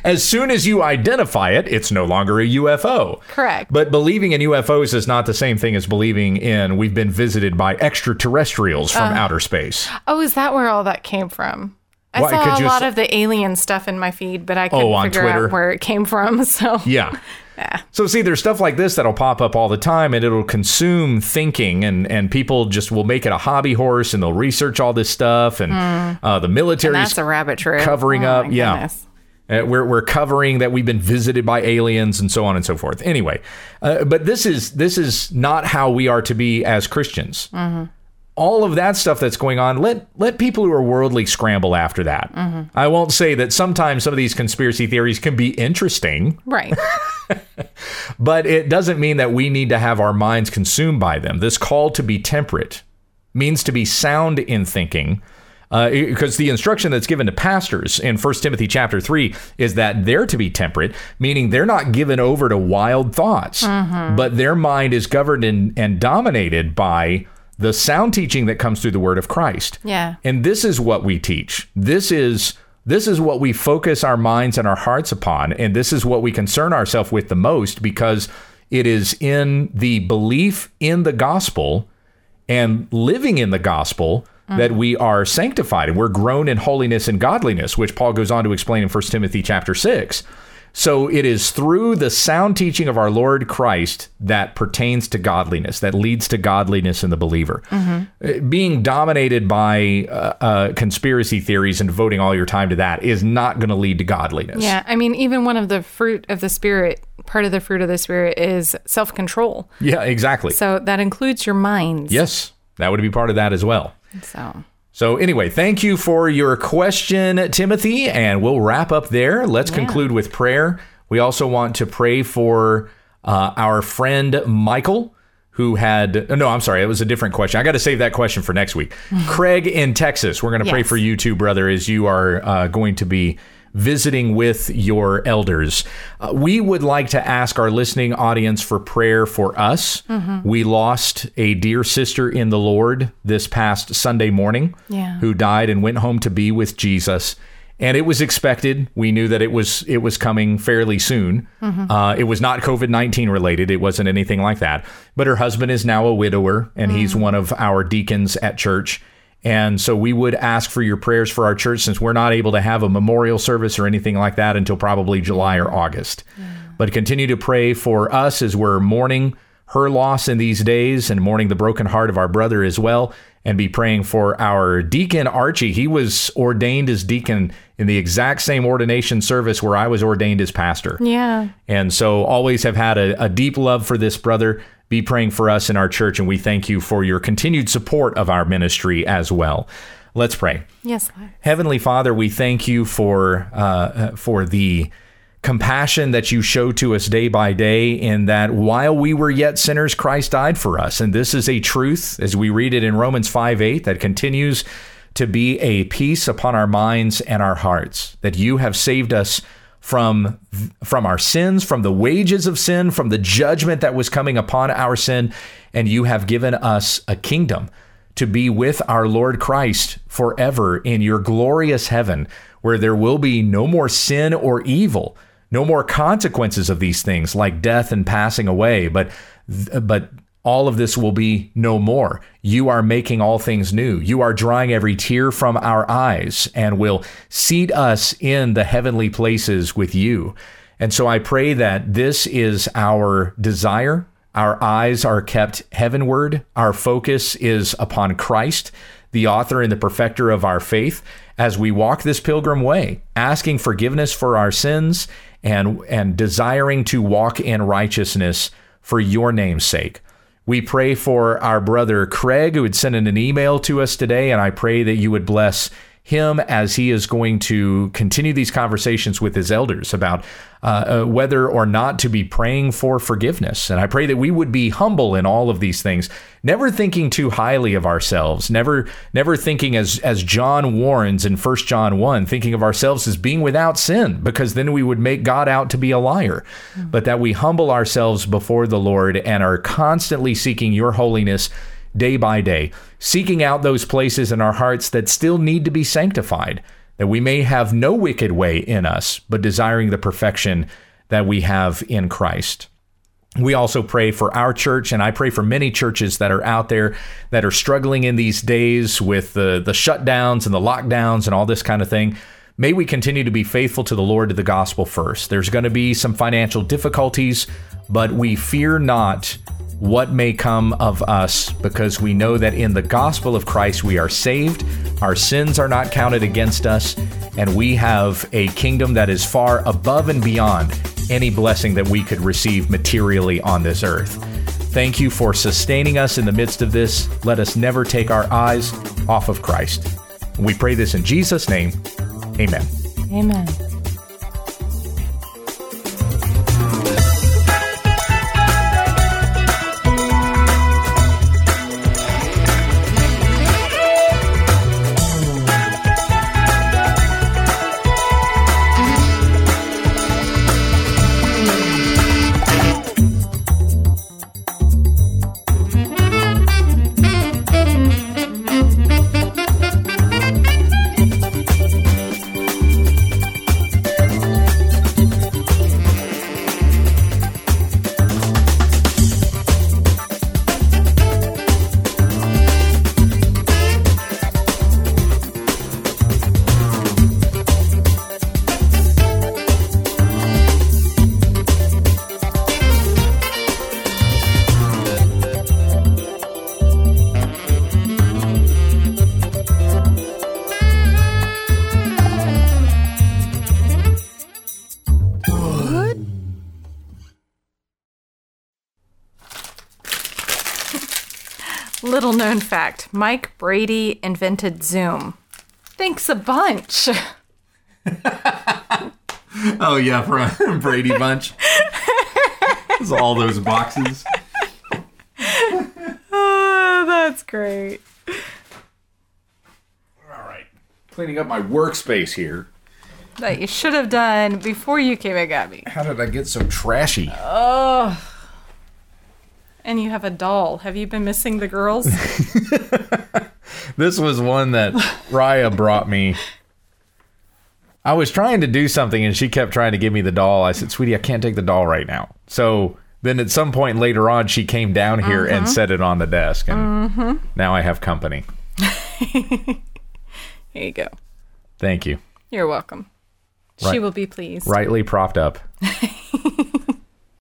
As soon as you identify it, it's no longer a UFO. Correct. But believing in UFOs is not the same thing as believing in we've been visited by extraterrestrials from Uh. outer space. Oh, is that where all that came from? I saw a lot s- of the alien stuff in my feed, but I couldn't Oh, figure Twitter? out where it came from. <laughs> So Yeah. Yeah. So see, there's stuff like this that'll pop up all the time, and it'll consume thinking, and and people just will make it a hobby horse, and they'll research all this stuff, and uh, the military's Hmm. that's a rabbit trail. covering Oh, up. Yeah. goodness. Uh, we're, we're covering that we've been visited by aliens and so on and so forth. Anyway, uh, but this is this is not how we are to be as Christians. All of that stuff that's going on, let let people who are worldly scramble after that. I won't say that sometimes some of these conspiracy theories can be interesting, Right. <laughs> but it doesn't mean that we need to have our minds consumed by them. This call to be temperate means to be sound in thinking. Uh, because the instruction that's given to pastors in 1 Timothy chapter 3 is that they're to be temperate, meaning they're not given over to wild thoughts, but their mind is governed and, and dominated by the sound teaching that comes through the word of Christ. Yeah. And this is what we teach. This is this is what we focus our minds and our hearts upon, and this is what we concern ourselves with the most because it is in the belief in the gospel and living in the gospel that we are sanctified and we're grown in holiness and godliness, which Paul goes on to explain in 1 Timothy chapter 6. So it is through the sound teaching of our Lord Christ that pertains to godliness, that leads to godliness in the believer. Uh, Being dominated by uh, uh, conspiracy theories and devoting all your time to that is not going to lead to godliness. Yeah. I mean, even one of the fruit of the Spirit, part of the fruit of the Spirit is self control. Yeah, exactly. So that includes your minds. yes, that would be part of that as well. So So, anyway, thank you for your question, Timothy, and we'll wrap up there. Let's conclude with prayer. We also want to pray for uh, our friend Michael, who had, no, I'm sorry, it was a different question. I got to save that question for next week. <laughs> Craig in Texas, we're going to pray for you too, brother, as you are uh, going to be visiting with your elders. Uh, we would like to ask our listening audience for prayer for us. We lost a dear sister in the Lord this past Sunday morning Yeah. who died and went home to be with Jesus. And it was expected. We knew that it was it was coming fairly soon. Uh, it was not COVID nineteen related. It wasn't anything like that. But her husband is now a widower, and he's one of our deacons at church. And so we would ask for your prayers for our church since we're not able to have a memorial service or anything like that until probably July or August. But continue to pray for us as we're mourning her loss in these days and mourning the broken heart of our brother as well. And be praying for our deacon Archie. He was ordained as deacon in the exact same ordination service where I was ordained as pastor. yeah. And so always have had a, a deep love for this brother. Be praying for us in our church, and we thank you for your continued support of our ministry as well. Let's pray. Yes. Lord. Heavenly Father, we thank you for uh, for the compassion that you show to us day by day in that while we were yet sinners Christ died for us and this is a truth as we read it in Romans 5 8 that continues to be a peace upon our minds and our hearts that you have saved us from from our sins from the wages of sin from the judgment that was coming upon our sin and you have given us a kingdom to be with our Lord Christ forever in your glorious heaven, where there will be no more sin or evil, no more consequences of these things like death and passing away, but but all of this will be no more. You are making all things new. You are drying every tear from our eyes and will seat us in the heavenly places with you. And so I pray that this is our desire our eyes are kept heavenward. Our focus is upon Christ, the author and the perfecter of our faith, as we walk this pilgrim way, asking forgiveness for our sins and, and desiring to walk in righteousness for your name's sake. We pray for our brother Craig, who had sent in an email to us today, and I pray that you would bless him as he is going to continue these conversations with his elders about uh, uh, whether or not to be praying for forgiveness. And I pray that we would be humble in all of these things, never thinking too highly of ourselves, never never thinking as as John warns in 1 John 1, thinking of ourselves as being without sin, because then we would make God out to be a liar. Mm-hmm. But that we humble ourselves before the Lord and are constantly seeking your holiness day by day, seeking out those places in our hearts that still need to be sanctified that we may have no wicked way in us, but desiring the perfection that we have in Christ. We also pray for our church, and I pray for many churches that are out there that are struggling in these days with the, the shutdowns and the lockdowns and all this kind of thing. May we continue to be faithful to the Lord to the gospel first. There's going to be some financial difficulties, but we fear not what may come of us because we know that in the gospel of Christ we are saved, our sins are not counted against us, and we have a kingdom that is far above and beyond any blessing that we could receive materially on this earth. Thank you for sustaining us in the midst of this. Let us never take our eyes off of Christ. We pray this in Jesus' name. Amen. Amen. Fact Mike Brady invented Zoom. Thanks a bunch. <laughs> oh, yeah, from <laughs> Brady Bunch. all those boxes. <laughs> oh, that's great. All right. Cleaning up my workspace here. That you should have done before you came and got me. How did I get so trashy? Oh. And you have a doll. Have you been missing the girls? <laughs> this was one that Raya brought me. I was trying to do something and she kept trying to give me the doll. I said, Sweetie, I can't take the doll right now. So then at some point later on, she came down here and uh-huh. set it on the desk. And mm-hmm. now I have company. <laughs> here you go. Thank you. You're welcome. Right. She will be pleased. Rightly propped up. <laughs>